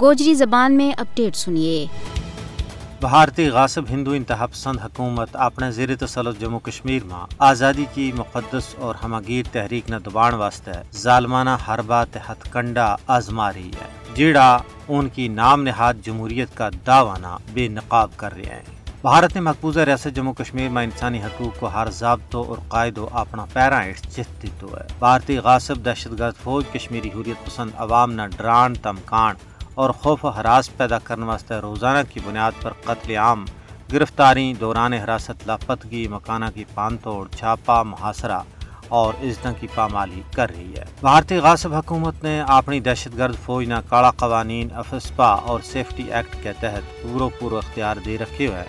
گوجری زبان میں اپڈیٹ سنیے۔ بھارتی غاصب ہندو انتہا پسند حکومت اپنے زیر تسلط جموں کشمیر میں آزادی کی مقدس اور ہمگیر تحریک نہ دبان واسطے ظالمانہ حربہ تحت کنڈا آزما رہی ہے۔ جیڑا ان کی نام نہاد جمہوریت کا دعوانا بے نقاب کر رہے ہیں۔ بھارت نے مقبوضہ ریاست جموں کشمیر میں انسانی حقوق کو ہر ضابطوں اور قائدوں اپنا پیرا جت دیتو ہے۔ بھارتی غاصب دہشت گرد فوج کشمیری حریت پسند عوام نہ ڈران تمکان اور خوف و حراس پیدا کرنے واسطے روزانہ کی بنیاد پر قتل عام، گرفتاری، دوران حراست، لاپتگی، مکانہ کی پان توڑ چھاپا محاصرہ اور ازدہ کی پامالی کر رہی ہے۔ بھارتی غاصب حکومت نے اپنی دہشت گرد فوج نہ کالا قوانین، افسپا اور سیفٹی ایکٹ کے تحت پورو پورو اختیار دے رکھے ہوئے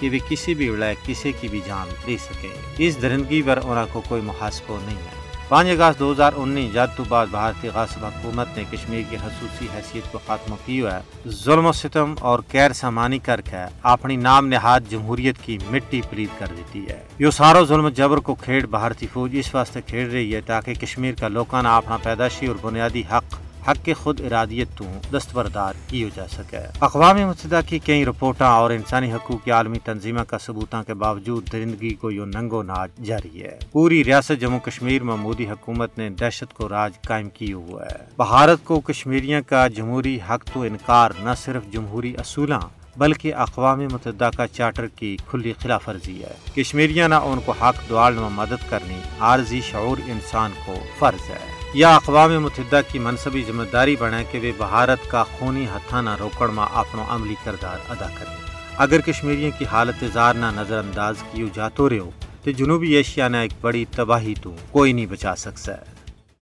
کہ وہ کسی بھی وڑائے کسی کی بھی جان لے سکے اس درندگی پر انہوں کو کوئی محاسبہ نہیں ہے۔ پانچ اگست دو ہزار انیس جد تو بعد بھارتی غاصب حکومت نے کشمیر کی خصوصی حیثیت کو ختم کی ہے۔ ظلم و ستم اور غیر سامانی کر کے اپنی نام نہاد جمہوریت کی مٹی پلید کر دیتی ہے۔ یہ سارا ظلم جبر کو کھیڑ بھارتی فوج اس واسطے کھیڑ رہی ہے تاکہ کشمیر کا لوکانہ اپنا پیداشی اور بنیادی حق حق کے خود ارادیت تو دستبردار کی ہو جا سکے۔ اقوام متحدہ کی کئی رپورٹاں اور انسانی حقوق کی عالمی تنظیمہ کا ثبوتوں کے باوجود درندگی کو یوں ننگو ناج جاری ہے۔ پوری ریاست جموں کشمیر میں مودی حکومت نے دہشت کو راج قائم کی ہوا ہے۔ بھارت کو کشمیریوں کا جمہوری حق تو انکار نہ صرف جمہوری اصولاں بلکہ اقوام متحدہ کا چارٹر کی کھلی خلاف ورزی ہے۔ کشمیریاں نہ ان کو حق دوال میں مدد کرنی عارضی شعور انسان کو فرض ہے۔ یا اقوام متحدہ کی منصبی ذمہ داری بنے کہ وہ بھارت کا خونی ہتھانہ روکڑ میں اپنا عملی کردار ادا کرے اگر کشمیریوں کی حالت زار نہ نظر انداز کی جاتو رہے ہو، تو جنوبی ایشیا نے ایک بڑی تباہی تو کوئی نہیں بچا سکتا ہے۔